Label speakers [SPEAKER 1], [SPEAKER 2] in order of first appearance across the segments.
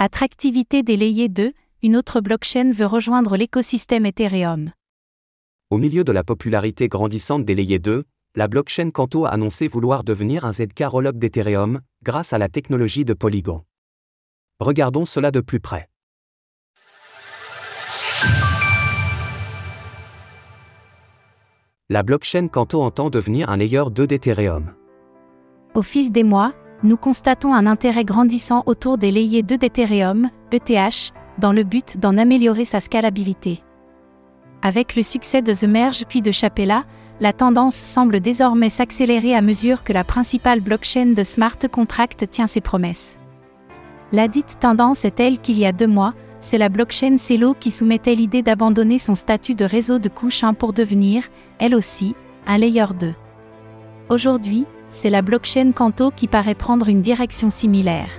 [SPEAKER 1] Attractivité des layers 2, une autre blockchain veut rejoindre l'écosystème Ethereum.
[SPEAKER 2] Au milieu de la popularité grandissante des layers 2, la blockchain Canto a annoncé vouloir devenir un ZK rollup d'Ethereum, grâce à la technologie de Polygon. Regardons cela de plus près. La blockchain Canto entend devenir un layer 2 d'Ethereum.
[SPEAKER 1] Au fil des mois, nous constatons un intérêt grandissant autour des layers 2 d'Ethereum, ETH, dans le but d'en améliorer sa scalabilité. Avec le succès de The Merge puis de Chapella, la tendance semble désormais s'accélérer à mesure que la principale blockchain de smart contract tient ses promesses. La dite tendance est telle qu'il y a deux mois, c'est la blockchain Celo qui soumettait l'idée d'abandonner son statut de réseau de couche 1 pour devenir, elle aussi, un layer 2. Aujourd'hui, c'est la blockchain Canto qui paraît prendre une direction similaire.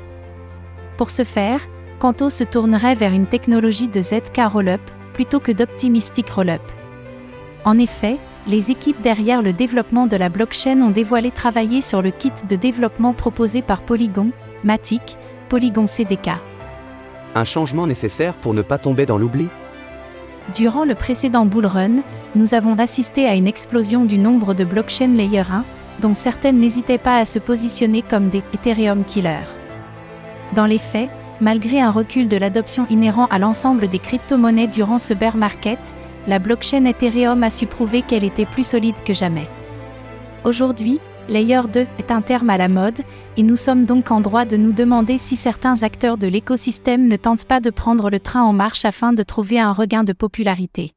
[SPEAKER 1] Pour ce faire, Canto se tournerait vers une technologie de ZK Rollup plutôt que d'Optimistic Rollup. En effet, les équipes derrière le développement de la blockchain ont dévoilé travailler sur le kit de développement proposé par Polygon, Matic, Polygon CDK.
[SPEAKER 2] Un changement nécessaire pour ne pas tomber dans l'oubli
[SPEAKER 1] Durant le précédent bull run, nous avons assisté à une explosion du nombre de blockchains layer 1, dont certaines n'hésitaient pas à se positionner comme des Ethereum killers. Dans les faits, malgré un recul de l'adoption inhérent à l'ensemble des crypto-monnaies durant ce bear market, la blockchain Ethereum a su prouver qu'elle était plus solide que jamais. Aujourd'hui, Layer 2 est un terme à la mode, et nous sommes donc en droit de nous demander si certains acteurs de l'écosystème ne tentent pas de prendre le train en marche afin de trouver un regain de popularité.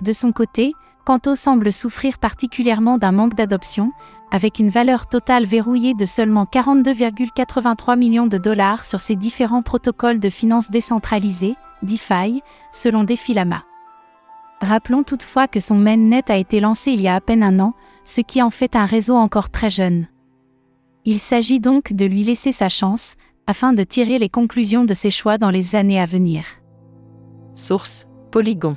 [SPEAKER 1] De son côté, Kanto semble souffrir particulièrement d'un manque d'adoption, avec une valeur totale verrouillée de seulement 42,83 millions de dollars sur ses différents protocoles de finances décentralisées, DeFi, selon Defilama. Rappelons toutefois que son mainnet a été lancé il y a à peine un an, ce qui en fait un réseau encore très jeune. Il s'agit donc de lui laisser sa chance, afin de tirer les conclusions de ses choix dans les années à venir.
[SPEAKER 3] Source Polygon.